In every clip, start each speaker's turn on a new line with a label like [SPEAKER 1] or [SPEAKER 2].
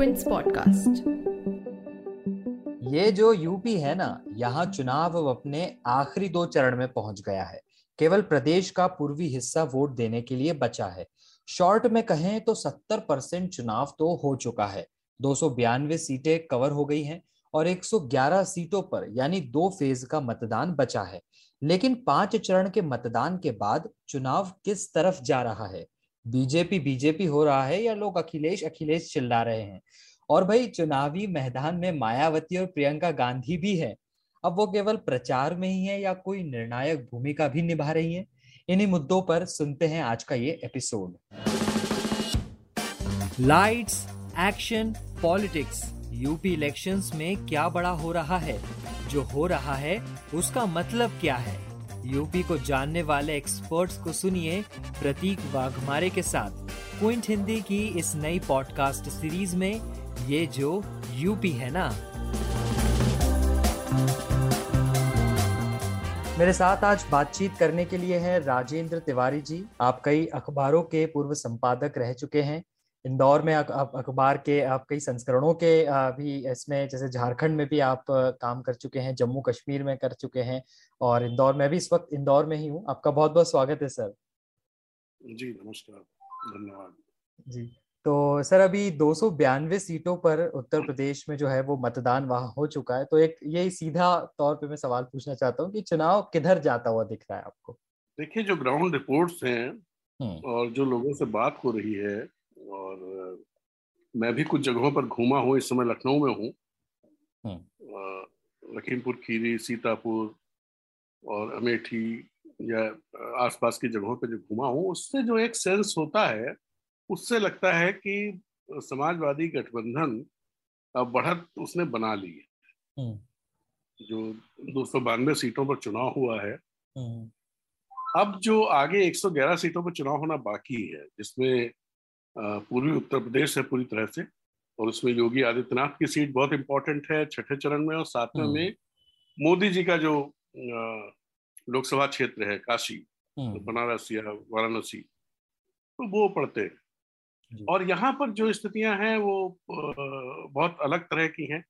[SPEAKER 1] Quints podcast
[SPEAKER 2] ये जो UP है ना, यहाँ चुनाव अब अपने आखिरी दो चरण में पहुँच गया है। केवल प्रदेश का पूर्वी हिस्सा वोट देने के लिए बचा है। शॉर्ट में कहें तो 70 परसेंट चुनाव तो हो चुका है। दो सीटें कवर हो गई हैं और 111 सीटों पर, यानी दो फ़ेज़ का मतदान बचा है। लेकिन पाँच चरण के मतदान के बाद चुनाव किस तरफ़ जा रहा है? बीजेपी बीजेपी हो रहा है या लोग अखिलेश अखिलेश चिल्ला रहे हैं? और भाई, चुनावी मैदान में मायावती और प्रियंका गांधी भी है। अब वो केवल प्रचार में ही है या कोई निर्णायक भूमिका भी निभा रही है? इन्हीं मुद्दों पर सुनते हैं आज का ये episode. Lights action politics UP elections में क्या बड़ा हो रहा है? जो हो रहा है, उसका मतलब क्या है? यूपी को जानने वाले एक्सपर्ट्स को सुनिए प्रतीक वाघमारे के साथ। क्विंट हिंदी की इस नई पॉडकास्ट सीरीज़ में ये जो यूपी है ना। मेरे साथ आज बातचीत करने के लिए है राजेंद्र तिवारी जी। आप कई अखबारों के पूर्व संपादक रह चुके हैं। इंदौर में अखबार के आप कई संस्करणों के भी इसमें जैसे झारखंड में भी आप काम कर चुके हैं जम्मू कश्मीर में कर चुके हैं और इंदौर में भी इस वक्त इंदौर में ही हूँ। आपका बहुत बहुत स्वागत है सर।
[SPEAKER 3] जी नमस्कार धन्यवाद।
[SPEAKER 2] जी तो सर अभी दो सीटों पर उत्तर प्रदेश में जो है वो मतदान वहाँ हो चुका है तो एक यही सीधा तौर पे मैं सवाल पूछना चाहता हूँ कि चुनाव किधर जाता हुआ दिख रहा है आपको?
[SPEAKER 3] देखिए जो ग्राउंड रिपोर्ट्स हैं हम्म। और जो लोगों से बात हो रही है और मैं भी कुछ जगहों पर घूमा हूँ इस समय लखनऊ में हूँ हम्म। लखीमपुर खीरी सीतापुर और अमेठी या आसपास की जगहों पर जो घूमा हूँ उससे जो एक सेंस होता है उससे लगता है कि समाजवादी गठबंधन बढ़त उसने बना ली है हम्म। जो दो सौ बानवे सीटों पर चुनाव हुआ है हम्म। अब जो आगे 111 सीटों पर चुनाव होना बाकी है जिसमें पूर्वी उत्तर प्रदेश है पूरी तरह से और उसमें योगी आदित्यनाथ की सीट बहुत इंपॉर्टेंट है छठे चरण में और सातवें हम्म। में मोदी जी का जो लोकसभा क्षेत्र है काशी हम्म। बनारस या वाराणसी तो वो पढ़ते हैं और यहाँ पर जो स्थितियाँ हैं वो बहुत अलग तरह की हैं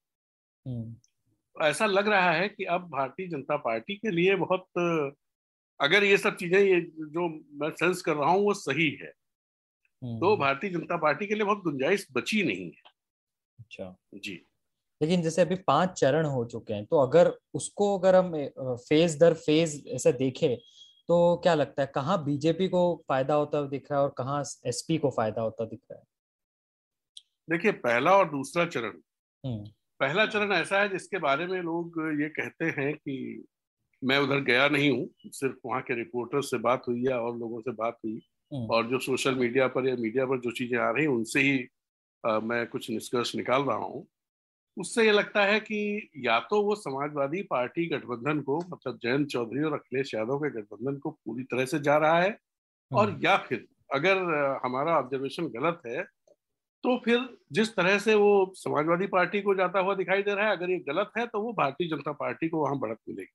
[SPEAKER 3] हम्म। ऐसा लग रहा है कि अब भारतीय जनता पार्टी के लिए बहुत अगर ये सब चीज़ें ये जो मैं सेंस कर रहा हूँ वो सही है तो हम्म। भारतीय जनता पार्टी के लिए बहुत गुंजाइश बची नहीं है
[SPEAKER 2] अच्छा
[SPEAKER 3] जी
[SPEAKER 2] लेकिन जैसे अभी पाँच चरण हो चुके हैं तो अगर उसको अगर हम फ़ेज़ दर फ़ेज़ ऐसा देखें तो क्या लगता है कहाँ बीजेपी को फ़ायदा होता दिख रहा है और कहाँ एसपी को फ़ायदा होता दिख रहा है
[SPEAKER 3] देखिए पहला और दूसरा चरण हम्म। पहला चरण ऐसा है जिसके बारे में लोग ये कहते हैं कि मैं उधर गया नहीं हूँ सिर्फ़ वहाँ के रिपोर्टर से बात हुई है और लोगों से बात हुई। और जो सोशल मीडिया पर या मीडिया पर जो चीज़ें आ रही हैं उनसे ही आ, मैं कुछ निष्कर्ष निकाल रहा हूँ। उससे ये लगता है कि या तो वो समाजवादी पार्टी गठबंधन को मतलब जयंत चौधरी और अखिलेश यादव के गठबंधन को पूरी तरह से जा रहा है और हम्म। या फिर अगर हमारा ऑब्जर्वेशन गलत है तो फिर जिस तरह से वो समाजवादी पार्टी को जाता हुआ दिखाई दे रहा है अगर ये गलत है तो वो भारतीय जनता पार्टी को वहाँ बढ़त मिलेगी।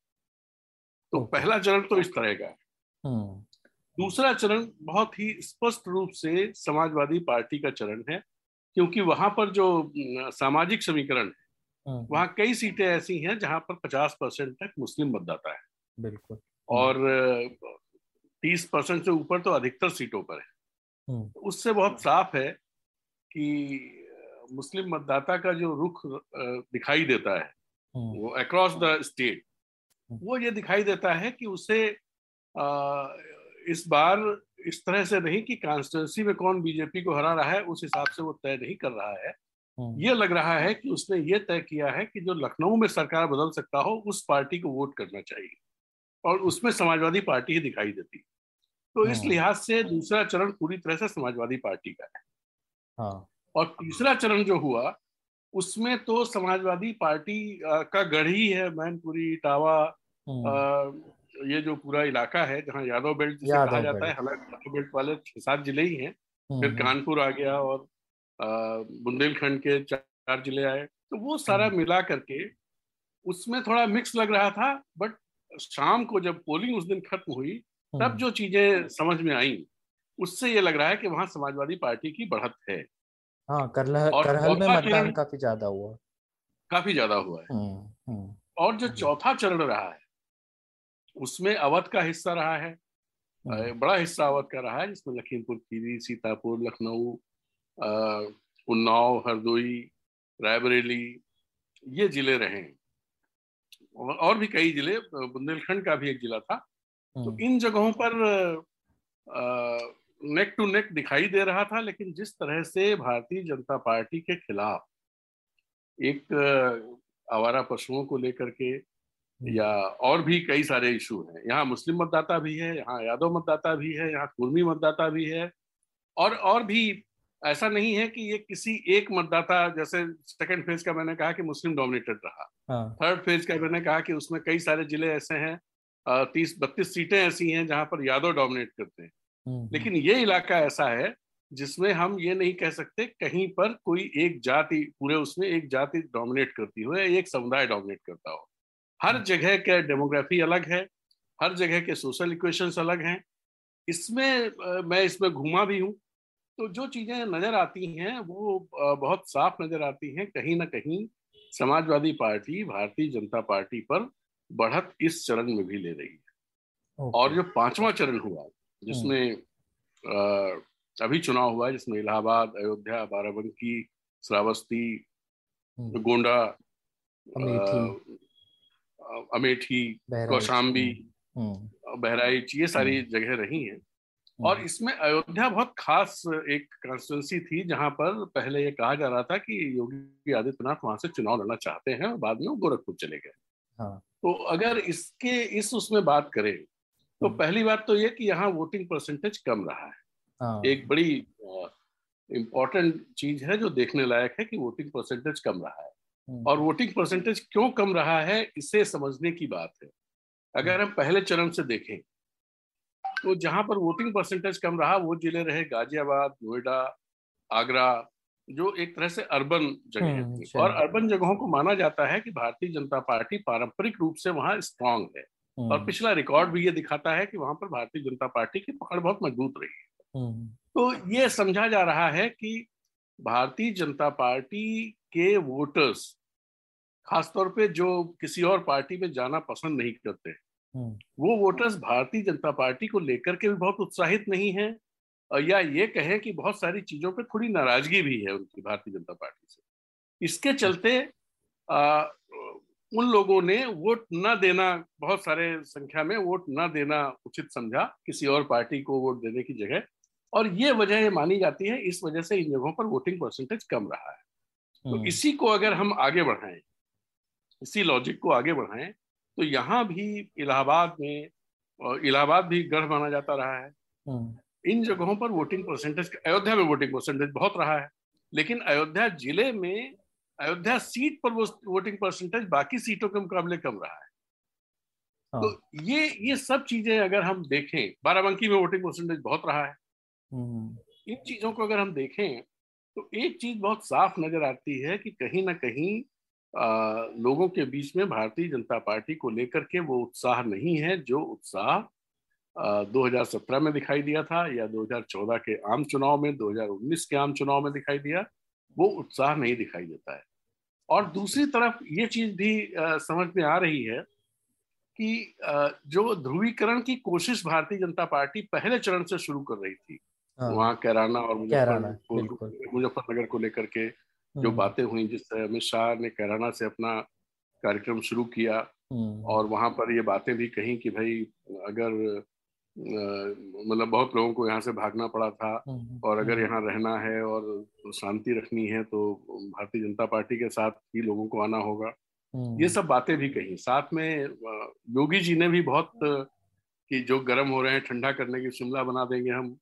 [SPEAKER 3] तो पहला चरण तो इस तरह का है। हम्म। दूसरा चरण बहुत ही स्पष्ट रूप से समाजवादी पार्टी का चरण है क्योंकि वहाँ पर जो सामाजिक समीकरण है हम्म। वहाँ कई सीटें ऐसी हैं जहाँ पर 50 परसेंट तक मुस्लिम मतदाता है
[SPEAKER 2] बिल्कुल
[SPEAKER 3] और 30 परसेंट से ऊपर तो अधिकतर सीटों पर है हम्म। उससे बहुत साफ़ है कि मुस्लिम मतदाता का जो रुख दिखाई देता है हम्म। वो अक्रॉस द स्टेट वो ये दिखाई देता है कि उसे इस बार इस तरह से नहीं कि कॉन्स्टिट्यूंसी में कौन बीजेपी को हरा रहा है उस हिसाब से वो तय नहीं कर रहा है हम्म। ये लग रहा है कि उसने ये तय किया है कि जो लखनऊ में सरकार बदल सकता हो उस पार्टी को वोट करना चाहिए और उसमें समाजवादी पार्टी ही दिखाई देती तो इस हम्म। लिहाज से दूसरा चरण पूरी तरह से समाजवादी पार्टी का है हाँ। और तीसरा चरण जो हुआ उसमें तो समाजवादी पार्टी का गढ़ ही है मैनपुरी इटावा हम्म। ये जो पूरा इलाका है जहाँ यादव बेल्ट जिसे कहा जाता है हालाँकि यादव बेल्ट वाले छह सात ज़िले ही। हैं हम्म, फिर हम्म। कानपुर आ गया और बुंदेलखंड के चार ज़िले आए। तो वो सारा हम्म। मिला करके उसमें थोड़ा मिक्स लग रहा था बट शाम को जब पोलिंग उस दिन खत्म हुई तब जो चीज़ें समझ में आई उससे ये लग रहा है कि वहाँ समाजवादी पार्टी की बढ़त है।
[SPEAKER 2] हाँ करहल करहल में मतदान काफ़ी ज़्यादा हुआ।
[SPEAKER 3] काफ़ी ज़्यादा हुआ है। और जो। चौथा चरण रहा है उसमें अवध का हिस्सा रहा है हम्म। बड़ा हिस्सा अवध का रहा है जिसमें लखीमपुर खीरी सीतापुर लखनऊ उन्नाव हरदोई रायबरेली ये ज़िले रहे और भी कई ज़िले बुंदेलखंड का भी एक जिला था तो इन जगहों पर नेक टू नेक दिखाई दे रहा था लेकिन जिस तरह से भारतीय जनता पार्टी के खिलाफ एक आवारा पशुओं को लेकर के हम्म। या और भी कई सारे इशू हैं यहाँ मुस्लिम मतदाता भी है यहाँ यादव मतदाता भी है यहाँ कुर्मी मतदाता भी है और और भी ऐसा नहीं है कि ये किसी एक मतदाता जैसे सेकंड फ़ेज़ का मैंने कहा कि मुस्लिम डोमिनेटेड रहा हाँ। थर्ड फ़ेज़ का मैंने कहा कि उसमें कई सारे ज़िले ऐसे हैं तीस बत्तीस सीटें ऐसी हैं जहाँ पर यादव डोमिनेट करते हैं हम्म, हम्म। लेकिन ये इलाका ऐसा है जिसमें हम ये नहीं कह सकते कहीं पर कोई एक जाति पूरे उसमें एक जाति डोमिनेट करती हो या एक समुदाय डोमिनेट करता हो हर जगह के डेमोग्राफी अलग है हर जगह के सोशल इक्वेशंस अलग हैं। इसमें मैं इसमें घूमा भी हूँ। तो जो चीज़ें नज़र आती हैं वो बहुत साफ़ नज़र आती हैं। कहीं ना कहीं समाजवादी पार्टी भारतीय जनता पार्टी पर बढ़त इस चरण में भी ले रही है। और जो पांचवा चरण हुआ जिसमें अभी चुनाव हुआ है जिसमें इलाहाबाद अयोध्या बाराबंकी श्रावस्ती हम्म। गोंडा अमेठी कौशाम्बी हम्म। बहराइच ये सारी हम्म। जगह रही हैं और इसमें अयोध्या बहुत खास एक कॉन्स्टिट्यूंसी थी जहाँ पर पहले ये कहा जा रहा था कि योगी आदित्यनाथ वहाँ से चुनाव लड़ना चाहते हैं और बाद में वो गोरखपुर चले गए हाँ। तो अगर इसके इस उसमें बात करें तो पहली बात तो ये कि यहाँ वोटिंग परसेंटेज कम रहा है हाँ। एक बड़ी इम्पोर्टेंट चीज़ है जो देखने लायक है कि वोटिंग परसेंटेज कम रहा है हम्म। और वोटिंग परसेंटेज क्यों कम रहा है इसे समझने की बात है। अगर हम पहले चरण से देखें तो जहाँ पर वोटिंग परसेंटेज कम रहा वो ज़िले रहे गाजियाबाद नोएडा आगरा जो एक तरह से अर्बन जगह हम्म, थी। और अर्बन जगहों को माना जाता है कि भारतीय जनता पार्टी पारंपरिक रूप से वहाँ स्ट्रांग है। और हम्म। पिछला रिकॉर्ड भी ये दिखाता है कि वहाँ पर भारतीय जनता पार्टी की पकड़ बहुत मज़बूत रही है। हम्म। तो ये समझा जा रहा है कि भारतीय जनता पार्टी के वोटर्स खासतौर पे जो किसी और पार्टी में जाना पसंद नहीं करते हम्म। वो वोटर्स भारतीय जनता पार्टी को लेकर के भी बहुत उत्साहित नहीं है या ये कहें कि बहुत सारी चीज़ों पे थोड़ी नाराज़गी भी है उनकी भारतीय जनता पार्टी से इसके चलते आ, उन लोगों ने वोट न देना बहुत सारे संख्या में वोट न देना उचित समझा किसी और पार्टी को वोट देने की जगह और ये वजह मानी जाती है इस वजह से इन जगहों पर वोटिंग परसेंटेज कम रहा है तो हम्म। इसी को अगर हम आगे बढ़ाएँ इसी लॉजिक को आगे बढ़ाएँ तो यहाँ भी इलाहाबाद में इलाहाबाद भी गढ़ माना जाता रहा है हम्म। इन जगहों पर वोटिंग परसेंटेज अयोध्या में वोटिंग परसेंटेज बहुत रहा है लेकिन अयोध्या ज़िले में अयोध्या सीट पर वो वोटिंग परसेंटेज बाकी सीटों के मुकाबले कम रहा है हाँ। तो ये ये सब चीज़ें अगर हम देखें बाराबंकी में वोटिंग परसेंटेज बहुत रहा है हम्म। इन चीज़ों को अगर हम देखें तो एक चीज़ बहुत साफ़ नज़र आती है कि कहीं ना कहीं आ, लोगों के बीच में भारतीय जनता पार्टी को लेकर के वो उत्साह नहीं है जो उत्साह 2017 में दिखाई दिया था या 2014 के आम चुनाव में 2019 के आम चुनाव में दिखाई दिया वो उत्साह नहीं दिखाई देता है। और दूसरी तरफ़ ये चीज़ भी आ, समझ में आ रही है कि आ, जो ध्रुवीकरण की कोशिश भारतीय जनता पार्टी पहले चरण से शुरू कर रही थी हाँ। वहाँ कैराना और मुजफ्फरनगर को लेकर के जो हम्म। बातें हुई जिस तरह अमित शाह ने कैराना से अपना कार्यक्रम शुरू किया हम्म। और वहाँ पर ये बातें भी कही कि भाई अगर मतलब बहुत लोगों को यहाँ से भागना पड़ा था हम्म, और अगर यहाँ रहना है और शांति रखनी है तो भारतीय जनता पार्टी के साथ ही लोगों को आना होगा ये सब बातें भी कही साथ में योगी जी ने भी बहुत कि जो गर्म हो रहे हैं ठंडा करने की शिमला बना देंगे हम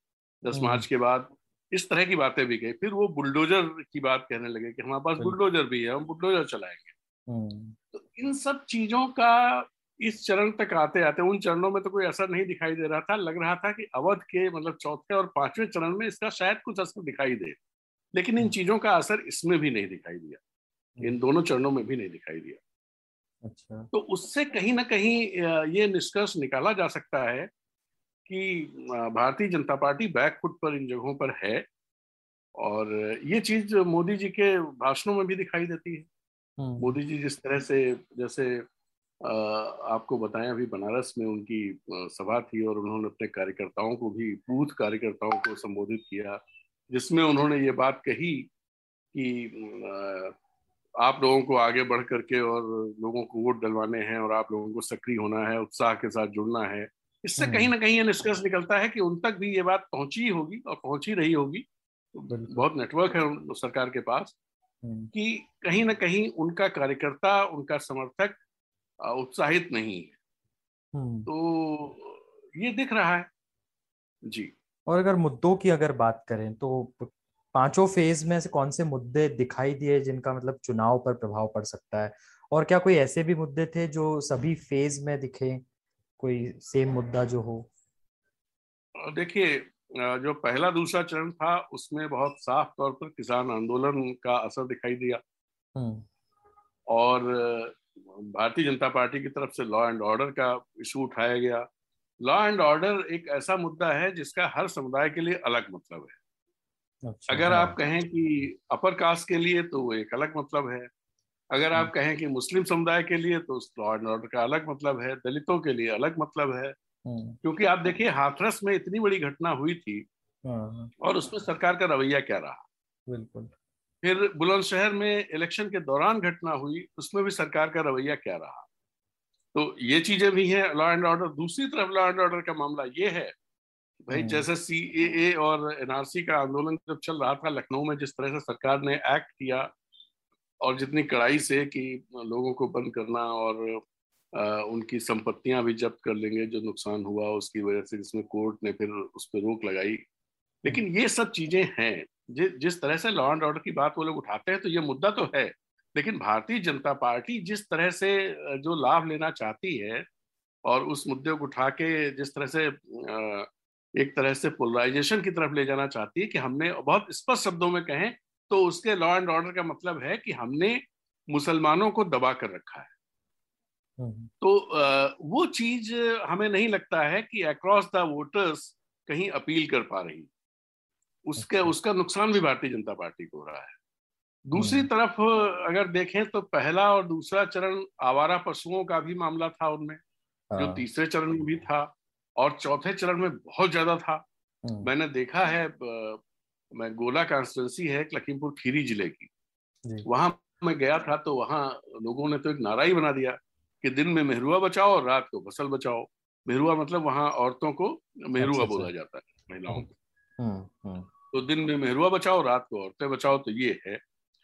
[SPEAKER 3] दस हम्म। मार्च के बाद इस तरह की बातें भी गई फिर वो बुलडोजर की बात कहने लगे कि हमारे पास बुलडोजर भी है हम बुलडोजर चलाएँगे। हम्म। तो इन सब चीज़ों का इस चरण तक आते आते उन चरणों में तो कोई असर नहीं दिखाई दे रहा था। लग रहा था कि अवध के मतलब चौथे और पाँचवें चरण में इसका शायद कुछ असर दिखाई दे। लेकिन इन हम्म। चीज़ों का असर इसमें भी नहीं दिखाई दिया। इन दोनों चरणों में भी नहीं दिखाई दिया। अच्छा। तो उससे कहीं ना कहीं ये निष्कर्ष निकाला जा सकता है कि भारतीय जनता पार्टी बैकफुट पर इन जगहों पर है और ये चीज़ मोदी जी के भाषणों में भी दिखाई देती है हम्म। मोदी जी जिस तरह से जैसे आपको बताया अभी बनारस में उनकी सभा थी और उन्होंने अपने कार्यकर्ताओं को भी बूथ कार्यकर्ताओं को संबोधित किया जिसमें उन्होंने ये बात कही कि आप लोगों को आगे बढ़ करके और लोगों को वोट डलवाने हैं और आप लोगों को सक्रिय होना है उत्साह के साथ जुड़ना है इससे कहीं ना कहीं ये निष्कर्ष निकलता है कि उन तक भी ये बात पहुँची होगी और पहुँची रही होगी। बहुत नेटवर्क है सरकार के पास हम्म। कि कहीं ना कहीं उनका कार्यकर्ता उनका समर्थक उत्साहित नहीं है। हम्म। तो ये दिख रहा है। जी।
[SPEAKER 2] और अगर मुद्दों की अगर बात करें तो पाँचों फ़ेज़ में से कौन से मुद्दे दिखाई दिए जिनका मतलब चुनाव पर प्रभाव पड़ सकता है? और क्या कोई ऐसे भी मुद्दे थे जो सभी फ़ेज़ में दिखे? कोई सेम मुद्दा जो हो?
[SPEAKER 3] देखिए जो पहला दूसरा चरण था उसमें बहुत साफ़ तौर पर किसान आंदोलन का असर दिखाई दिया। हम्म। और भारतीय जनता पार्टी की तरफ़ से लॉ एंड ऑर्डर का इशू उठाया गया। लॉ एंड ऑर्डर एक ऐसा मुद्दा है जिसका हर समुदाय के लिए अलग मतलब है। अच्छा, अगर हाँ। आप कहें कि अपर कास्ट के लिए तो वो एक अलग मतलब है। अगर आप हम्म। कहें कि मुस्लिम समुदाय के लिए तो लॉ एंड ऑर्डर का अलग मतलब है दलितों के लिए अलग मतलब है हम्म। क्योंकि आप देखिए हाथरस में इतनी बड़ी घटना हुई थी हाँ। और उसमें सरकार का रवैया क्या रहा
[SPEAKER 2] बिल्कुल
[SPEAKER 3] फिर बुलंदशहर में इलेक्शन के दौरान घटना हुई उसमें भी सरकार का रवैया क्या रहा तो ये चीज़ें भी हैं लॉ एंड ऑर्डर दूसरी तरफ़ लॉ एंड ऑर्डर का मामला ये है भाई हम्म। जैसे सी और एनआरसी का आंदोलन जब चल रहा था लखनऊ में जिस तरह से सरकार ने एक्ट किया और जितनी कड़ाई से कि लोगों को बंद करना और उनकी संपत्तियाँ भी जब्त कर लेंगे जो नुकसान हुआ उसकी वजह से जिसमें कोर्ट ने फिर उस पर रोक लगाई। लेकिन ये सब चीज़ें हैं। जि, जिस तरह से लॉ एंड ऑर्डर की बात वो लोग उठाते हैं तो ये मुद्दा तो है। लेकिन भारतीय जनता पार्टी जिस तरह से जो लाभ लेना चाहती है और उस मुद्दे को उठा के जिस तरह से एक तरह से पोलराइजेशन की तरफ़ ले जाना चाहती है कि हमने बहुत स्पष्ट शब्दों में कहें तो उसके लॉ एंड ऑर्डर का मतलब है कि हमने मुसलमानों को दबा कर रखा है हम्म। तो वो चीज़ हमें नहीं लगता है कि अक्रॉस द वोटर्स कहीं अपील कर पा रही उसके अच्छा। उसका नुकसान भी भारतीय जनता पार्टी को हो रहा है दूसरी हम्म। तरफ़ अगर देखें तो पहला और दूसरा चरण आवारा पशुओं का भी मामला था उनमें जो हाँ। तीसरे चरण में भी था और चौथे चरण में बहुत ज़्यादा था हम्म। मैंने देखा है मैं गोला कॉन्स्टिट्यूंसी है लखीमपुर खीरी ज़िले की। वहाँ मैं गया था तो वहाँ लोगों ने तो एक नारा ही बना दिया कि दिन में मेहरुआ बचाओ और रात को फ़सल बचाओ। मेहरुआ मतलब वहाँ औरतों को मेहरुआ अच्छा, बोला अच्छा। जाता है महिलाओं को। हम्म, हम्म। तो दिन में मेहरुआ बचाओ रात को औरतें बचाओ तो ये है।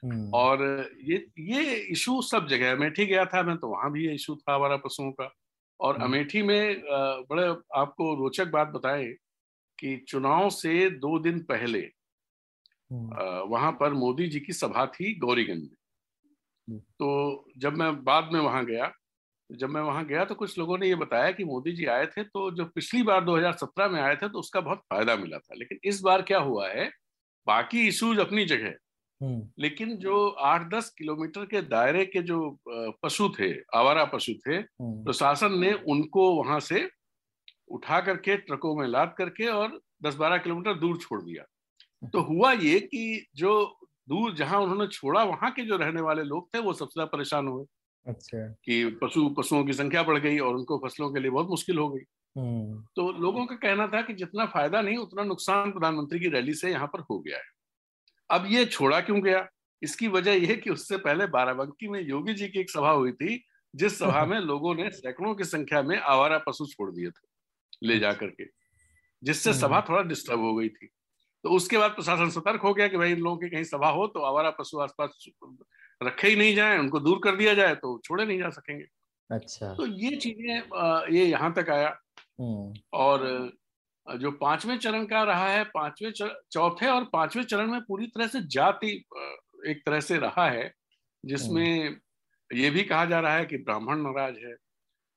[SPEAKER 3] हम्म। और ये ये इशू सब जगह अमेठी गया था मैं तो वहाँ भी ये इशू था हमारा पशुओं का। और अमेठी में बड़े आपको रोचक बात बताएँ कि चुनाव से दो दिन पहले वहाँ पर मोदी जी की सभा थी गौरीगंज में। तो जब मैं बाद में वहाँ गया जब मैं वहाँ गया तो कुछ लोगों ने ये बताया कि मोदी जी आए थे तो जो पिछली बार 2017 में आए थे तो उसका बहुत फ़ायदा मिला था। लेकिन इस बार क्या हुआ है बाकी इश्यूज़ अपनी जगह। हम्म। लेकिन जो आठ दस किलोमीटर के दायरे के जो पशु थे आवारा पशु थे हम्म। प्रशासन तो ने उनको वहाँ से उठा करके ट्रकों में लाद करके और दस बारह किलोमीटर दूर छोड़ दिया। तो हुआ ये कि जो दूर जहाँ उन्होंने छोड़ा वहाँ के जो रहने वाले लोग थे वो सबसे ज़्यादा परेशान हुए।
[SPEAKER 2] अच्छा।
[SPEAKER 3] कि पशु पशुओं की संख्या बढ़ गई और उनको फ़सलों के लिए बहुत मुश्किल हो गई। हम्म। तो लोगों का कहना था कि जितना फ़ायदा नहीं उतना नुकसान प्रधानमंत्री की रैली से यहाँ पर हो गया है। अब ये छोड़ा क्यों गया? इसकी वजह यह कि उससे पहले बाराबंकी में योगी जी की एक सभा हुई थी जिस सभा में लोगों ने सैकड़ों की संख्या में आवारा पशु छोड़ दिए थे ले जा करके जिससे सभा हम्म। थोड़ा डिस्टर्ब हो गई थी। तो उसके बाद प्रशासन सतर्क हो गया कि भाई इन लोगों की कहीं सभा हो तो आवारा पशु आसपास रखे ही नहीं जाए उनको दूर कर दिया जाए तो छोड़े नहीं जा सकेंगे
[SPEAKER 2] अच्छा
[SPEAKER 3] तो ये चीज़ें ये यहाँ तक आया हम्म। और जो पाँचवें चरण का रहा है पाँचवें चौथे और पाँचवें चरण में पूरी तरह से जाति एक तरह से रहा है जिसमें हम्म। ये भी कहा जा रहा है कि ब्राह्मण नाराज़ है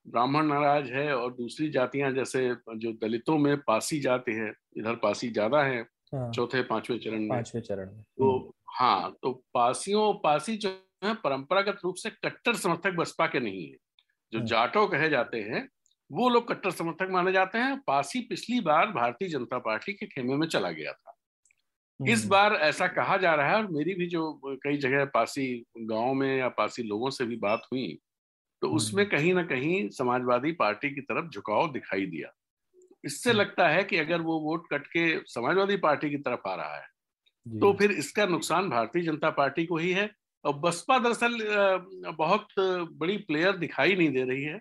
[SPEAKER 3] ब्राह्मण नाराज़ है और दूसरी जातियाँ जैसे जो दलितों में पासी जाति है इधर पासी ज़्यादा हाँ। चौथे पाँचवें चरण में
[SPEAKER 2] पाँचवें चरण में
[SPEAKER 3] तो हम्म। हाँ तो पासियों पासी जो है परंपरागत रूप से कट्टर समर्थक बसपा के नहीं है जो हम्म। जाटो कहे जाते हैं वो लोग कट्टर समर्थक माने जाते हैं पासी पिछली बार भारतीय जनता पार्टी के खेमे में चला गया था इस हम्म। बार ऐसा कहा जा रहा है और मेरी भी जो कई जगह पासी गाँव में या पासी लोगों से भी बात हुई तो। उसमें कहीं ना कहीं समाजवादी पार्टी की तरफ़ झुकाव दिखाई दिया इससे हम्म। लगता है कि अगर वो वोट कट के समाजवादी पार्टी की तरफ़ आ रहा है तो फिर इसका नुकसान भारतीय जनता पार्टी को ही है। और बसपा दरअसल बहुत बड़ी प्लेयर दिखाई नहीं दे रही है।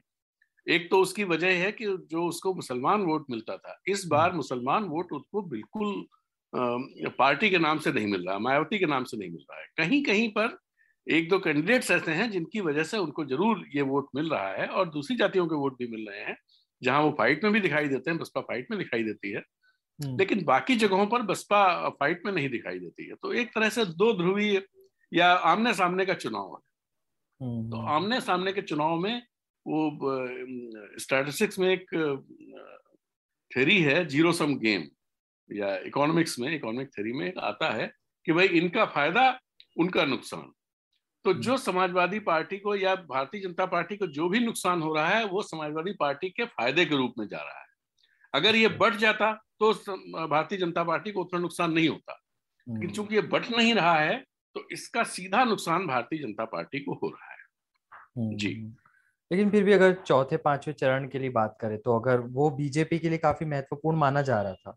[SPEAKER 3] एक तो उसकी वजह है कि जो उसको मुसलमान वोट मिलता था इस बार मुसलमान वोट उसको बिल्कुल पार्टी के नाम से नहीं मिल रहा मायावती के नाम से नहीं मिल रहा है। कहीं कहीं पर एक दो कैंडिडेट्स ऐसे हैं जिनकी वजह से उनको ज़रूर ये वोट मिल रहा है और दूसरी जातियों के वोट भी मिल रहे हैं। जहाँ वो फाइट में भी दिखाई देते हैं बसपा फाइट में दिखाई देती है हम्म। लेकिन बाकी जगहों पर बसपा फाइट में नहीं दिखाई देती है तो एक तरह से दो ध्रुवीय या आमने सामने का चुनाव है हम्म, तो। आमने सामने के चुनाव में वो स्टैटिस्टिक्स में एक थेरी है ज़ीरो सम गेम या इकोनॉमिक्स में इकोनॉमिक थ्योरी में आता है कि भाई इनका फ़ायदा उनका नुकसान तो। जो समाजवादी पार्टी को या भारतीय जनता पार्टी को जो भी नुकसान हो रहा है वो समाजवादी पार्टी के फ़ायदे के रूप में जा रहा है। अगर ये बढ़ जाता तो भारतीय जनता पार्टी को उतना नुकसान नहीं होता। लेकिन। चूँकि ये बढ़ नहीं रहा है तो इसका सीधा नुकसान भारतीय जनता पार्टी को हो रहा है। जी।
[SPEAKER 2] लेकिन फिर भी अगर चौथे पाँचवें चरण के लिए बात करें तो अगर वो बीजेपी के लिए काफ़ी महत्वपूर्ण माना जा रहा था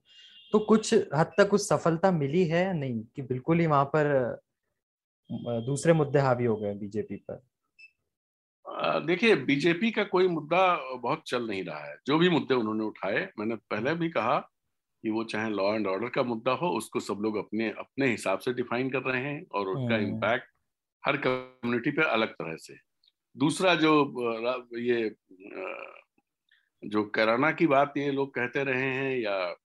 [SPEAKER 2] तो कुछ हद तक कुछ सफलता मिली है नहीं? कि बिल्कुल ही वहाँ पर दूसरे मुद्दे हावी हो गए बीजेपी पर
[SPEAKER 3] देखिए बीजेपी का कोई मुद्दा बहुत चल नहीं रहा है जो भी मुद्दे उन्होंने उठाए मैंने पहले भी कहा कि वो चाहे लॉ एंड ऑर्डर का मुद्दा हो उसको सब लोग अपने अपने हिसाब से डिफाइन कर रहे हैं और उसका इम्पैक्ट हम्म। हर कम्युनिटी पे अलग तरह से दूसरा जो ये जो कराना की बात ये लोग कहते रहे हैं या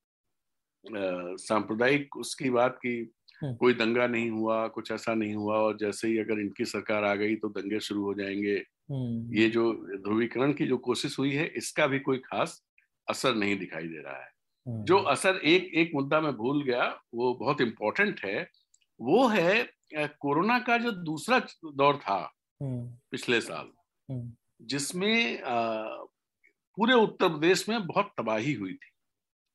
[SPEAKER 3] सांप्रदायिक उसकी बात की। कोई दंगा नहीं हुआ कुछ ऐसा नहीं हुआ और जैसे ही अगर इनकी सरकार आ गई तो दंगे शुरू हो जाएँगे। हम्म। ये जो ध्रुवीकरण की जो कोशिश हुई है इसका भी कोई खास असर नहीं दिखाई दे रहा है। जो हम्म। असर एक एक मुद्दा में भूल गया वो बहुत इंपॉर्टेंट है वो है कोरोना का जो दूसरा दौर था पिछले साल जिसमें पूरे उत्तर प्रदेश में बहुत तबाही हुई थी।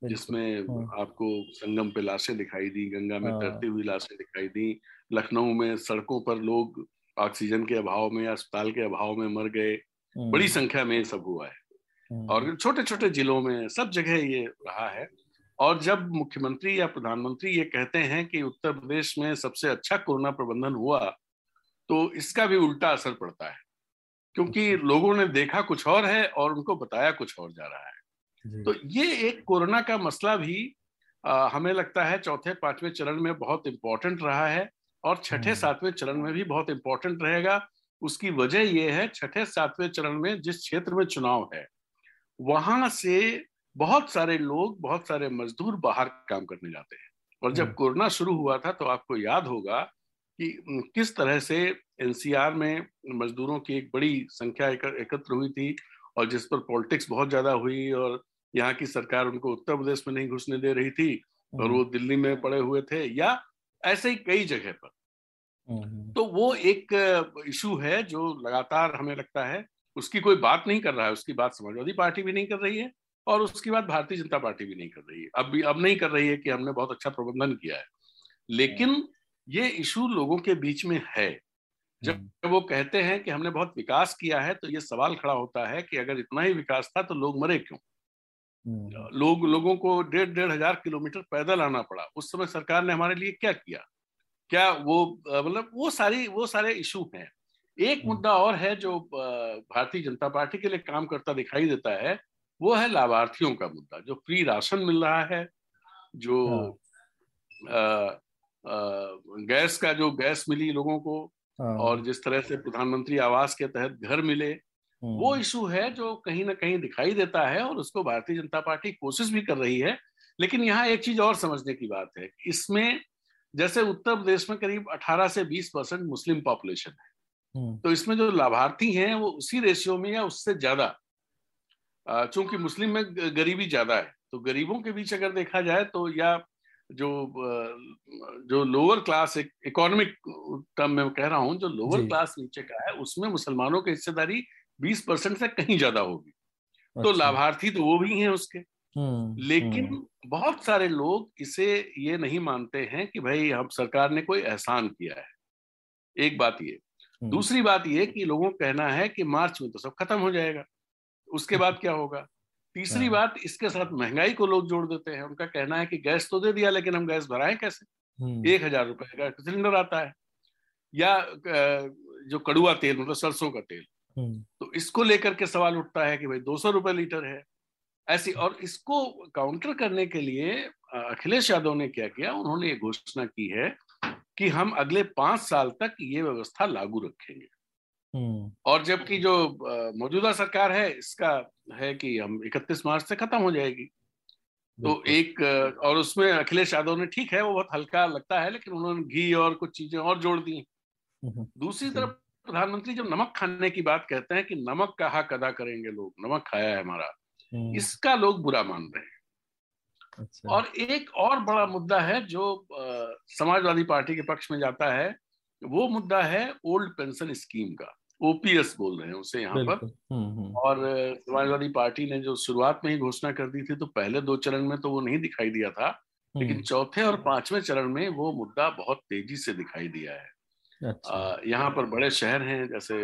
[SPEAKER 3] जिसमें हाँ। आपको संगम पे लाशें दिखाई दी गंगा में हाँ। तैरती हुई लाशें दिखाई दी लखनऊ में सड़कों पर लोग ऑक्सीजन के अभाव में अस्पताल के अभाव में मर गए बड़ी हाँ। संख्या में सब हुआ है और छोटे छोटे जिलों में सब जगह ये रहा है और जब मुख्यमंत्री या प्रधानमंत्री ये कहते हैं कि उत्तर प्रदेश में सबसे अच्छा कोरोना प्रबंधन हुआ तो इसका भी उल्टा असर पड़ता है क्योंकि अच्छा। लोगों ने देखा कुछ और है और उनको बताया कुछ और जा रहा है तो ये एक कोरोना का मसला भी आ, हमें लगता है चौथे पाँचवें चरण में बहुत इंपॉर्टेंट रहा है और छठे हम्म। सातवें चरण में भी बहुत इंपॉर्टेंट रहेगा उसकी वजह यह है छठे सातवें चरण में जिस क्षेत्र में चुनाव है वहाँ से बहुत सारे लोग बहुत सारे मजदूर बाहर काम करने जाते हैं और जब हम्म। कोरोना शुरू हुआ था तो आपको याद होगा कि किस तरह से एनसीआर में मजदूरों की एक बड़ी संख्या एकत्र हुई थी और जिस पर पॉलिटिक्स बहुत ज़्यादा हुई और यहाँ की सरकार उनको उत्तर प्रदेश में नहीं घुसने दे रही थी और वो हम्म। दिल्ली में पड़े हुए थे या ऐसे ही कई जगह पर हम्म। तो वो एक इशू है जो लगातार हमें लगता है उसकी कोई बात नहीं कर रहा है उसकी बात समाजवादी पार्टी भी नहीं कर रही है और उसकी बात भारतीय जनता पार्टी भी नहीं कर रही है अब भी अब नहीं कर रही है कि हमने बहुत अच्छा प्रबंधन किया है लेकिन हम्म। ये इशू लोगों के बीच में है जब वो कहते हैं कि हमने बहुत विकास किया है तो ये सवाल खड़ा होता है कि अगर इतना ही विकास था तो लोग मरे क्यों। लोग लोगों को डेढ़ डेढ़ हज़ार किलोमीटर पैदल आना पड़ा उस समय सरकार ने हमारे लिए क्या किया क्या वो मतलब वो सारी वो सारे इशू हैं एक हम्म। मुद्दा और है जो भारतीय जनता पार्टी के लिए काम करता दिखाई देता है वो है लाभार्थियों का मुद्दा जो फ्री राशन मिल रहा है जो आ, हाँ। आ, गैस का जो गैस मिली लोगों को हाँ। और जिस तरह से प्रधानमंत्री आवास के तहत घर मिले वो इशू हम्म। है जो कहीं ना कहीं दिखाई देता है और उसको भारतीय जनता पार्टी कोशिश भी कर रही है लेकिन यहाँ एक चीज़ और समझने की बात है इसमें जैसे उत्तर प्रदेश में करीब 18 से 20 परसेंट मुस्लिम पॉपुलेशन है हम्म। तो इसमें जो लाभार्थी हैं वो उसी रेशियो में या उससे ज़्यादा चूँकि मुस्लिम में गरीबी ज़्यादा है तो गरीबों के बीच अगर देखा जाए तो या जो जो लोअर क्लास इकोनॉमिक टर्म में कह रहा हूँ जो लोअर क्लास नीचे का है उसमें मुसलमानों की हिस्सेदारी बीस परसेंट से कहीं ज़्यादा होगी। तो अच्छा। तो लाभार्थी तो वो भी हैं उसके। लेकिन बहुत सारे लोग इसे ये नहीं मानते हैं कि भाई हम सरकार ने कोई एहसान किया है। एक बात ये। दूसरी बात ये कि लोगों को कहना है कि मार्च में तो सब खत्म हो जाएगा। उसके बाद क्या होगा? तीसरी हाँ। बात इसके साथ महँगाई को लोग जोड़ देते हैं। उनका कहना है कि गैस तो दे दिया लेकिन हम गैस भराएँ कैसे? हम्म। एक हज़ार रुपए का सिलेंडर आता है। या जो कड़ुआ तेल मतलब सरसों का तेल। हम्म। तो इसको लेकर के सवाल उठता है कि भाई दो सौ रुपए लीटर है। ऐसी और इसको काउंटर करने के लिए अखिलेश यादव ने क्या किया? उन्होंने ये घोषणा की है कि हम अगले पाँच साल तक ये व्यवस्था लागू रखेंगे। हम्म। और जबकि जो मौजूदा सरकार है इसका है कि हम 31 मार्च से खत्म हो जाएगी। तो एक और उसमें अखिलेश यादव ने ठीक है वो बहुत हल्का लगता है लेकिन उन्होंने घी और कुछ चीज़ें और जोड़ दी हम्म। दूसरी तरफ़ प्रधानमंत्री जब नमक खाने की बात कहते हैं कि नमक का हक अदा करेंगे लोग नमक खाया है हमारा हम्म। इसका लोग बुरा मान रहे हैं अच्छा। और एक और बड़ा मुद्दा है जो समाजवादी पार्टी के पक्ष में जाता है वो मुद्दा है ओल्ड पेंशन स्कीम का ओपीएस बोल रहे हैं उसे यहाँ पर हम्म, हम्म। और समाजवादी पार्टी ने जो शुरुआत में ही घोषणा कर दी थी तो पहले दो चरण में तो वो नहीं दिखाई दिया था लेकिन। चौथे और पाँचवें चरण में वो मुद्दा बहुत तेज़ी से दिखाई दिया है अच्छा। यहाँ पर बड़े शहर हैं जैसे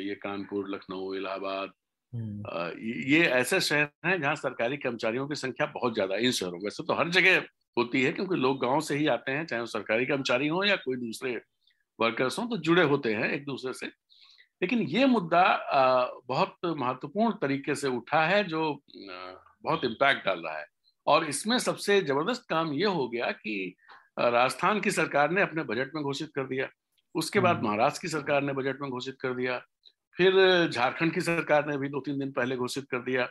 [SPEAKER 3] ये कानपुर लखनऊ इलाहाबाद। ये ऐसे शहर हैं जहाँ सरकारी कर्मचारियों की संख्या बहुत ज़्यादा है इन शहरों में। वैसे तो हर जगह होती है क्योंकि लोग गाँव से ही आते हैं चाहे वो सरकारी कर्मचारी हों या कोई दूसरे वर्कर्स हों तो जुड़े होते हैं एक दूसरे से। लेकिन ये मुद्दा बहुत महत्वपूर्ण तरीके से उठा है जो बहुत इम्पैक्ट डाल रहा है। और इसमें सबसे ज़बरदस्त काम ये हो गया कि राजस्थान की सरकार ने अपने बजट में घोषित कर दिया। उसके बाद हम्म। महाराष्ट्र की सरकार ने बजट में घोषित कर दिया फिर झारखंड की सरकार ने भी दो तीन दिन पहले घोषित कर दिया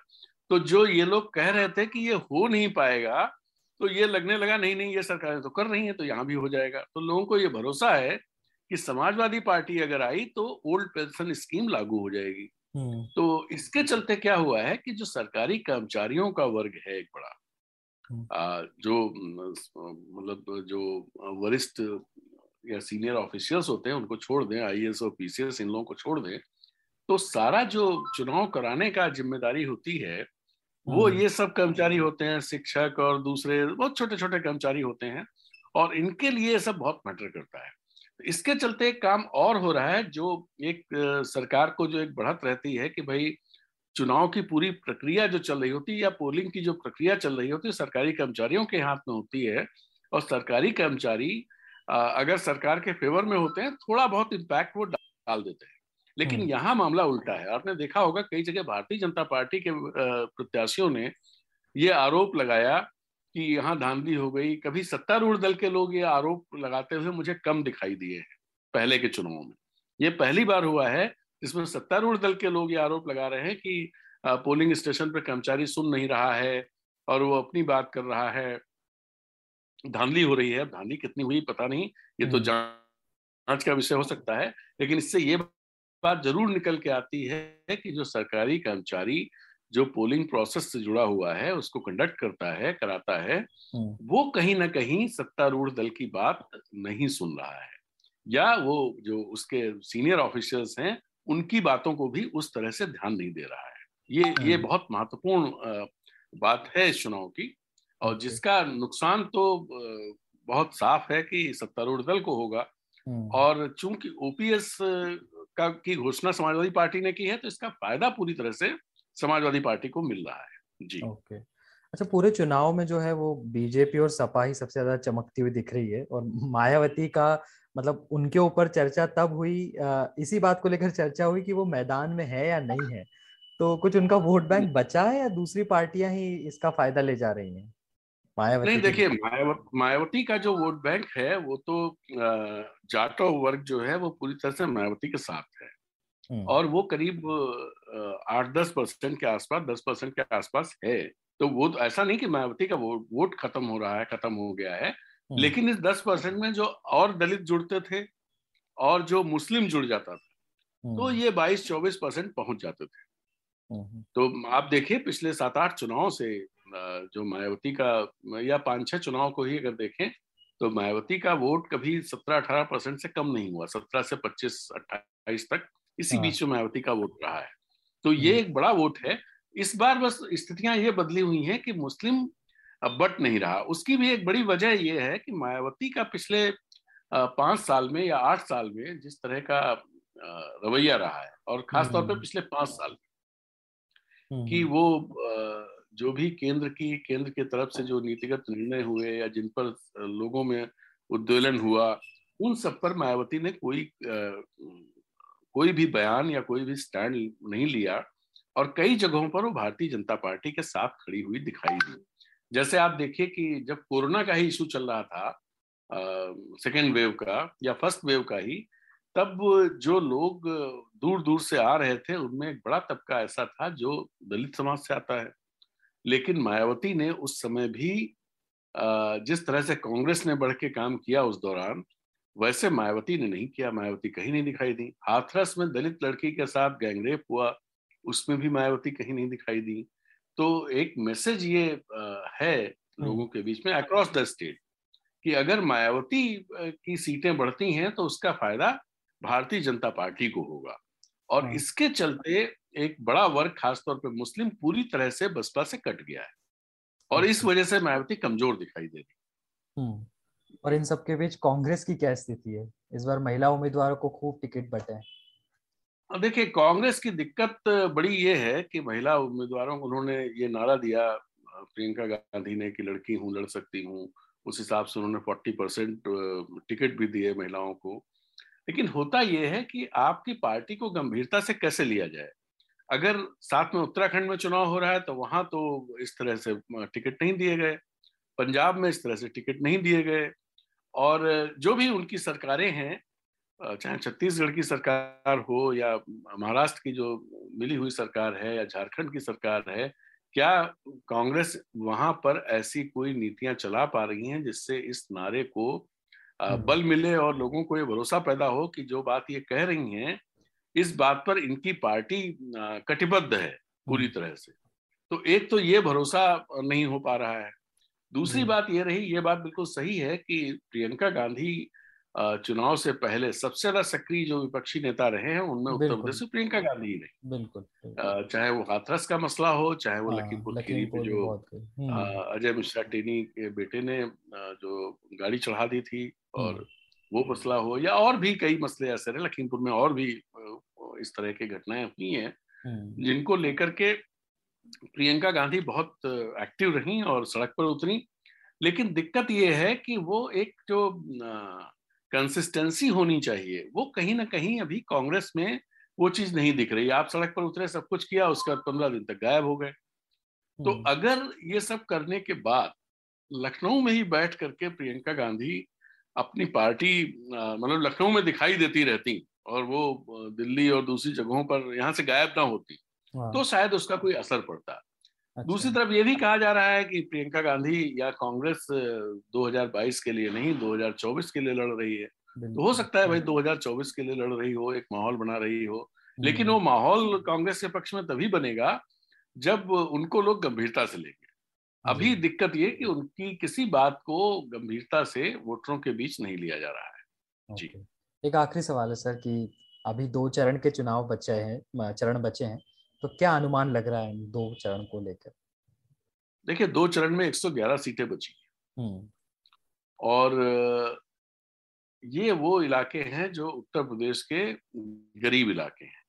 [SPEAKER 3] तो जो ये लोग कह रहे थे कि ये हो नहीं पाएगा तो ये लगने लगा नहीं नहीं ये सरकारें तो कर रही हैं तो यहाँ भी हो जाएगा तो लोगों को ये भरोसा है कि समाजवादी पार्टी अगर आई तो ओल्ड पेंशन स्कीम लागू हो जाएगी हम्म। तो इसके चलते क्या हुआ है कि जो सरकारी कर्मचारियों का वर्ग है एक बड़ा हम्म। आ, जो मतलब जो वरिष्ठ या सीनियर ऑफिशियल्स होते हैं उनको छोड़ दें आई एस और पीसीएस इन लोगों को छोड़ दें तो सारा जो चुनाव कराने का ज़िम्मेदारी होती है वो हम्म। ये सब कर्मचारी होते हैं शिक्षक और दूसरे बहुत छोटे छोटे कर्मचारी होते हैं और इनके लिए सब बहुत मैटर करता है इसके चलते एक काम और हो रहा है जो एक सरकार को जो एक बढ़त रहती है कि भाई चुनाव की पूरी प्रक्रिया जो चल रही होती है या पोलिंग की जो प्रक्रिया चल रही होती है सरकारी कर्मचारियों के हाथ में होती है और सरकारी कर्मचारी अगर सरकार के फेवर में होते हैं थोड़ा बहुत इम्पैक्ट वो डाल देते हैं। लेकिन हम्म। यहाँ मामला उल्टा है। आपने देखा होगा कई जगह भारतीय जनता पार्टी के प्रत्याशियों ने ये आरोप लगाया कि यहाँ धांधली हो गई कभी सत्तारूढ़ दल के लोग ये आरोप लगाते हुए मुझे कम दिखाई दिए हैं पहले के चुनावों में। ये पहली बार हुआ है जिसमें सत्तारूढ़ दल के लोग ये आरोप लगा रहे हैं कि पोलिंग स्टेशन पर कर्मचारी सुन नहीं रहा है और वो अपनी बात कर रहा है। धांधली हो रही है धांधली कितनी हुई पता नहीं ये तो हम्म। जाँच का विषय हो सकता है लेकिन इससे ये बात ज़रूर निकल के आती है कि जो सरकारी कर्मचारी जो पोलिंग प्रोसेस से जुड़ा हुआ है उसको कंडक्ट करता है कराता है हम्म। वो कहीं ना कहीं सत्तारूढ़ दल की बात नहीं सुन रहा है या वो जो उसके सीनियर ऑफिसर्स हैं उनकी बातों को भी उस तरह से ध्यान नहीं दे रहा है ये ये हम्म। बहुत महत्वपूर्ण बात है इस चुनाव की और जिसका नुकसान तो बहुत साफ़ है कि सत्तारूढ़ दल को होगा। हम्म। और चूँकि ओपीएस का की घोषणा समाजवादी पार्टी ने की है तो इसका फ़ायदा पूरी तरह से समाजवादी पार्टी को मिल रहा है। जी।
[SPEAKER 2] ओके। अच्छा पूरे चुनाव में जो है वो बीजेपी और सपा ही सबसे ज़्यादा चमकती हुई दिख रही है और मायावती का मतलब उनके ऊपर चर्चा तब हुई इसी बात को लेकर चर्चा हुई कि वो मैदान में है या नहीं है। तो कुछ उनका वोट बैंक बचा है या दूसरी पार्टियाँ ही इसका फ़ायदा ले जा रही हैं?
[SPEAKER 3] मायावती नहीं देखिए मायावती का जो वोट बैंक है वो तो जाटो वर्ग जो है वो पूरी तरह से मायावती के साथ है हम्म। और वो करीब आठ दस परसेंट के आसपास दस परसेंट के आसपास है तो वो तो ऐसा नहीं कि मायावती का वोट वोट खत्म हो रहा है खत्म हो गया है हम्म। लेकिन इस दस परसेंट में जो और दलित जुड़ते थे और जो मुस्लिम जुड़ जाता था तो हम्म। ये बाईस चौबीस परसेंट पहुँच जाते थे तो आप देखिए पिछले सात आठ चुनाव से जो मायावती का या पाँच छह चुनाव को ही अगर देखें तो मायावती का वोट कभी सत्रह अठारह परसेंट से कम नहीं हुआ सत्रह से पच्चीस अट्ठाईस तक इसी हाँ। बीच में मायावती का वोट रहा है तो ये हम्म। एक बड़ा वोट है इस बार बस स्थितियाँ ये बदली हुई हैं कि मुस्लिम बट नहीं रहा उसकी भी एक बड़ी वजह यह है कि मायावती का पिछले पाँच साल में या आठ साल में जिस तरह का रवैया रहा है और खासतौर पर हम्म। पिछले पाँच साल में कि हम्म। वो जो भी केंद्र की केंद्र की तरफ़ से जो नीतिगत निर्णय हुए या जिन पर लोगों में उद्वेलन हुआ उन सब पर मायावती ने कोई आ, कोई भी बयान या कोई भी स्टैंड नहीं लिया और कई जगहों पर वो भारतीय जनता पार्टी के साथ खड़ी हुई दिखाई दी। जैसे आप देखिए कि जब कोरोना का ही इशू चल रहा था सेकेंड वेव का या फ़र्स्ट वेव का ही तब जो लोग दूर दूर से आ रहे थे उनमें एक बड़ा तबका ऐसा था जो दलित समाज से आता है। लेकिन मायावती ने उस समय भी जिस तरह से कांग्रेस ने बढ़ के काम किया उस दौरान वैसे मायावती ने नहीं किया। मायावती कहीं नहीं दिखाई दी। हाथरस में दलित लड़की के साथ गैंगरेप हुआ उसमें भी मायावती कहीं नहीं दिखाई दी। तो एक मैसेज ये है लोगों के बीच में अक्रॉस द स्टेट कि अगर मायावती की सीटें बढ़ती हैं तो उसका फ़ायदा भारतीय जनता पार्टी को होगा। और हाँ। इसके चलते एक बड़ा वर्ग खासतौर पर मुस्लिम पूरी तरह से बसपा से कट गया है। और इस अच्छा। वजह से मायावती कमज़ोर दिखाई दे रही।
[SPEAKER 2] हम्म। और इन सबके बीच कांग्रेस की क्या स्थिति है? इस बार महिला उम्मीदवारों को खूब टिकट बटे
[SPEAKER 3] हैं। देखिए कांग्रेस की दिक्कत बड़ी ये है कि महिला उम्मीदवारों को उन्होंने ये नारा दिया प्रियंका गांधी ने कि लड़की हूँ लड़ सकती हूँ। उस हिसाब से उन्होंने फोर्टी परसेंट टिकट भी दिए महिलाओं को। लेकिन होता यह है कि आपकी पार्टी को गंभीरता से कैसे लिया जाए? अगर साथ में उत्तराखंड में चुनाव हो रहा है तो वहाँ तो इस तरह से टिकट नहीं दिए गए पंजाब में इस तरह से टिकट नहीं दिए गए और जो भी उनकी सरकारें हैं चाहे छत्तीसगढ़ की सरकार हो या महाराष्ट्र की जो मिली हुई सरकार है या झारखंड की सरकार है क्या कांग्रेस वहाँ पर ऐसी कोई नीतियाँ चला पा रही हैं जिससे इस नारे को हम्म। बल मिले और लोगों को ये भरोसा पैदा हो कि जो बात ये कह रही हैं इस बात पर इनकी पार्टी कटिबद्ध है पूरी हम्म। तरह से। तो एक तो ये भरोसा नहीं हो पा रहा है। दूसरी बात ये रही ये बात बिल्कुल सही है कि प्रियंका गांधी चुनाव से पहले सबसे ज़्यादा सक्रिय जो विपक्षी नेता रहे हैं उनमें उत्तर प्रदेश से प्रियंका गांधी ही रही
[SPEAKER 2] बिल्कुल
[SPEAKER 3] चाहे वो हाथरस का मसला हो चाहे वो हाँ, लखीमपुर खीरी पे जो हम्म। अजय मिश्रा टेनी के बेटे ने जो गाड़ी चढ़ा दी थी और हम्म। वो मसला हो या और भी कई मसले ऐसे रहे लखीमपुर में और भी इस तरह की घटनाएँ हुई हैं हम्म। जिनको लेकर के प्रियंका गांधी बहुत एक्टिव रही और सड़क पर उतरी लेकिन दिक्कत ये है कि वो एक जो कंसिस्टेंसी होनी चाहिए वो कहीं ना कहीं अभी कांग्रेस में वो चीज़ नहीं दिख रही आप सड़क पर उतरे सब कुछ किया उसके बाद पंद्रह दिन तक गायब हो गए तो हम्म। अगर ये सब करने के बाद लखनऊ में ही बैठ करके प्रियंका गांधी अपनी पार्टी मतलब लखनऊ में दिखाई देती रहती और वो दिल्ली और दूसरी जगहों पर यहाँ से गायब ना होती हाँ। तो शायद उसका कोई असर पड़ता अच्छा। दूसरी तरफ़ ये भी कहा जा रहा है कि प्रियंका गांधी या कांग्रेस 2022 के लिए नहीं 2024 के लिए लड़ रही है तो हो सकता है भाई 2024 के लिए लड़ रही हो एक माहौल बना रही हो लेकिन वो हम्म। माहौल कांग्रेस के पक्ष में तभी बनेगा जब उनको लोग गंभीरता से लेंगे अभी दिक्कत ये कि उनकी किसी बात को गंभीरता से वोटरों के बीच नहीं लिया जा रहा है। जी।
[SPEAKER 2] एक आखिरी सवाल है सर कि अभी दो चरण के चुनाव बचे हैं चरण बचे हैं तो क्या अनुमान लग रहा है दो चरण को लेकर?
[SPEAKER 3] देखिए दो चरण में 111 सीटें बची हम्म। और ये वो इलाके हैं जो उत्तर प्रदेश के गरीब इलाके हैं।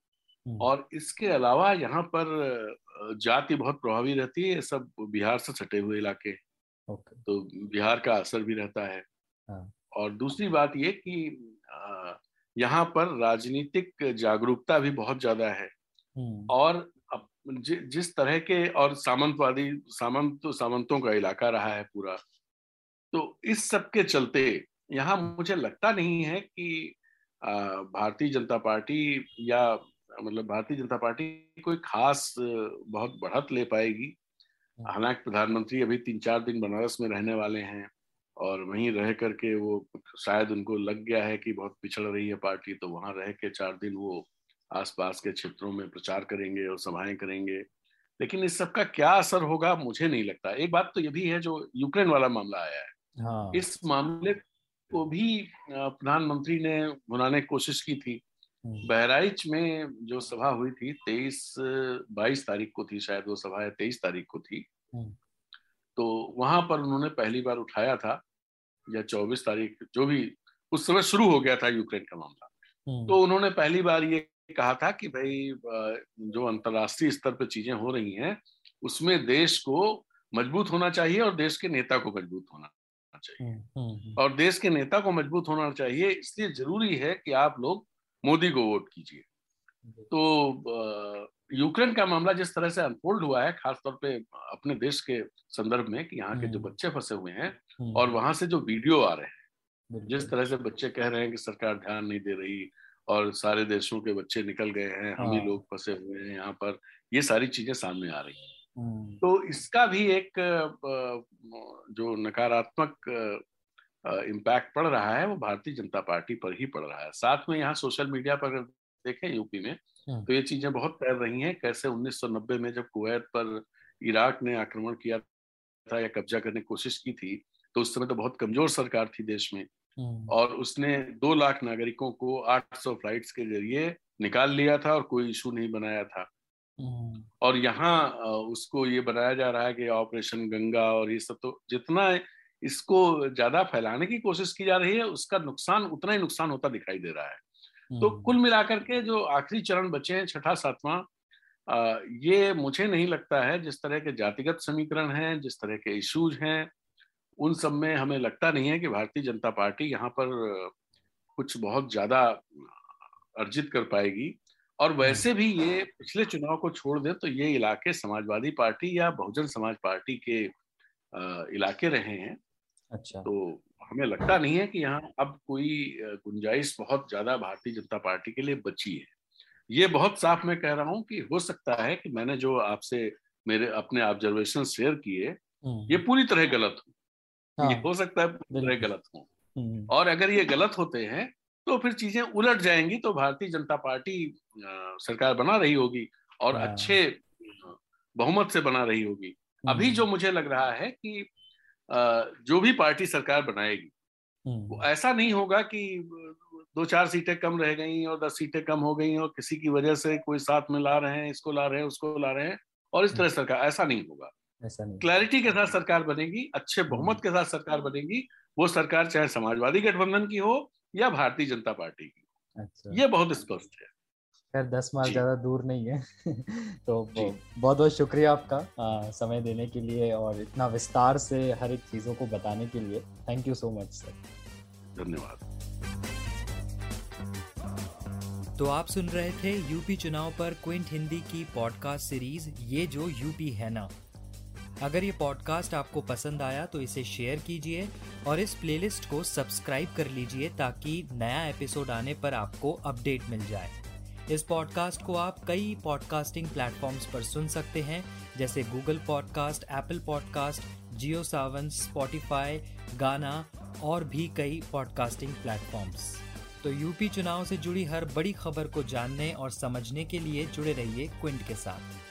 [SPEAKER 3] और इसके अलावा यहाँ पर जाति बहुत प्रभावी रहती है सब बिहार से सटे हुए इलाके। तो बिहार का असर भी रहता है। हाँ। और दूसरी बात ये कि यहाँ पर राजनीतिक जागरूकता भी बहुत ज़्यादा है। हम्म। और ज, जिस तरह के और सामंतवादी सामंत तो सामंतों का इलाका रहा है पूरा तो इस सब के चलते यहाँ मुझे लगता नहीं है कि भारतीय जनता पार्टी या मतलब भारतीय जनता पार्टी कोई खास बहुत बढ़त ले पाएगी हम्म। हालाँकि प्रधानमंत्री अभी तीन चार दिन बनारस में रहने वाले हैं और वहीं रह करके वो शायद उनको लग गया है कि बहुत पिछड़ रही है पार्टी तो वहाँ रह के चार दिन वो आसपास के क्षेत्रों में प्रचार करेंगे और सभाएँ करेंगे लेकिन इस सब का क्या असर होगा मुझे नहीं लगता एक बात तो ये भी है जो यूक्रेन वाला मामला आया है हाँ। इस मामले को भी प्रधानमंत्री ने बुलाने की कोशिश की थी। बहराइच में जो सभा हुई थी तेईस बाईस तारीख को थी शायद वो सभा है तेईस तारीख को थी। हम्म। तो वहाँ पर उन्होंने पहली बार उठाया था या चौबीस तारीख जो भी उस समय शुरू हो गया था यूक्रेन का मामला। हम्म। तो उन्होंने पहली बार ये कहा था कि भाई जो अंतरराष्ट्रीय स्तर पर चीज़ें हो रही हैं उसमें देश को मज़बूत होना चाहिए और देश के नेता को मज़बूत होना चाहिए। और देश के नेता को मज़बूत होना चाहिए इसलिए ज़रूरी है कि आप लोग मोदी को वोट कीजिए तो यूक्रेन का मामला जिस तरह से अनफोल्ड हुआ है खासतौर पे अपने देश के संदर्भ में कि यहाँ के जो हम्म। बच्चे फंसे हुए हैं हम्म। और वहाँ से जो वीडियो आ रहे हैं जिस तरह से बच्चे कह रहे हैं कि सरकार ध्यान नहीं दे रही और सारे देशों के बच्चे निकल गए हैं हम ही हाँ। लोग फंसे हुए हैं यहाँ पर ये सारी चीज़ें सामने आ रही हैं हम्म। तो इसका भी एक जो नकारात्मक इम्पैक्ट पड़ रहा है वो भारतीय जनता पार्टी पर ही पड़ रहा है साथ में यहाँ सोशल मीडिया पर अगर देखें यूपी में हाँ। तो ये चीज़ें बहुत तैर रही हैं कैसे 1990 में जब कुवैत पर इराक ने आक्रमण किया था या कब्जा करने की कोशिश की थी तो उस समय तो बहुत कमज़ोर सरकार थी देश में हाँ। और उसने दो लाख नागरिकों को 800 फ्लाइट्स के ज़रिए निकाल लिया था और कोई इशू नहीं बनाया था हाँ। और यहाँ उसको ये बनाया जा रहा है कि ऑपरेशन गंगा और ये सब तो जितना इसको ज़्यादा फैलाने की कोशिश की जा रही है उसका नुकसान उतना ही नुकसान होता दिखाई दे रहा है तो हम्म। कुल मिलाकर के जो आखिरी चरण बचे हैं छठा सातवां ये मुझे नहीं लगता है जिस तरह के जातिगत समीकरण हैं जिस तरह के इश्यूज़ हैं उन सब में हमें लगता नहीं है कि भारतीय जनता पार्टी यहाँ पर कुछ बहुत ज़्यादा अर्जित कर पाएगी और हम्म। वैसे भी ये पिछले चुनाव को छोड़ दे तो ये इलाके समाजवादी पार्टी या बहुजन समाज पार्टी के इलाके रहे हैं अच्छा तो हमें लगता नहीं है कि यहाँ अब कोई गुंजाइश बहुत ज़्यादा भारतीय जनता पार्टी के लिए बची है ये बहुत साफ़ मैं कह रहा हूँ कि हो सकता है कि मैंने जो आपसे मेरे अपने ऑब्जर्वेशन शेयर किए हम्म। ये पूरी तरह गलत हो हाँ, ये हो सकता है पूरी तरह गलत हो हम्म। और अगर ये गलत होते हैं तो फिर चीज़ें उलट जाएँगी तो भारतीय जनता पार्टी सरकार बना रही होगी और हाँ। अच्छे बहुमत से बना रही होगी अभी हम्म। जो मुझे लग रहा है कि जो भी पार्टी सरकार बनाएगी हम्म। वो ऐसा नहीं होगा कि दो चार सीटें कम रह गई और दस सीटें कम हो गई और किसी की वजह से कोई साथ में ला रहे हैं इसको ला रहे हैं उसको ला रहे हैं और इस तरह हम्म। सरकार ऐसा नहीं होगा ऐसा नहीं क्लैरिटी के साथ सरकार बनेगी अच्छे बहुमत के साथ सरकार बनेगी वो सरकार चाहे समाजवादी गठबंधन की हो या भारतीय जनता पार्टी की अच्छा। ये बहुत स्पष्ट है
[SPEAKER 2] खैर दस माइल ज़्यादा दूर नहीं है। तो बहुत बहुत शुक्रिया आपका आ, समय देने के लिए और इतना विस्तार से हर एक चीज़ों को बताने के लिए। Thank you so much sir
[SPEAKER 3] धन्यवाद।
[SPEAKER 1] तो आप सुन रहे थे यूपी चुनाव पर क्विंट हिंदी की पॉडकास्ट सीरीज़ ये जो यूपी है ना। अगर ये पॉडकास्ट आपको पसंद आया तो इसे शेयर कीजिए और इस प्लेलिस्ट को सब्सक्राइब कर लीजिए ताकि नया एपिसोड आने पर आपको अपडेट मिल जाए। इस पॉडकास्ट को आप कई पॉडकास्टिंग प्लेटफॉर्म्स पर सुन सकते हैं, जैसे Google podcast Apple podcast Jio Saavn Spotify Gaana और भी कई पॉडकास्टिंग प्लेटफॉर्म्स तो यूपी चुनाव से जुड़ी हर बड़ी खबर को जानने और समझने के लिए जुड़े रहिए क्विंट के साथ।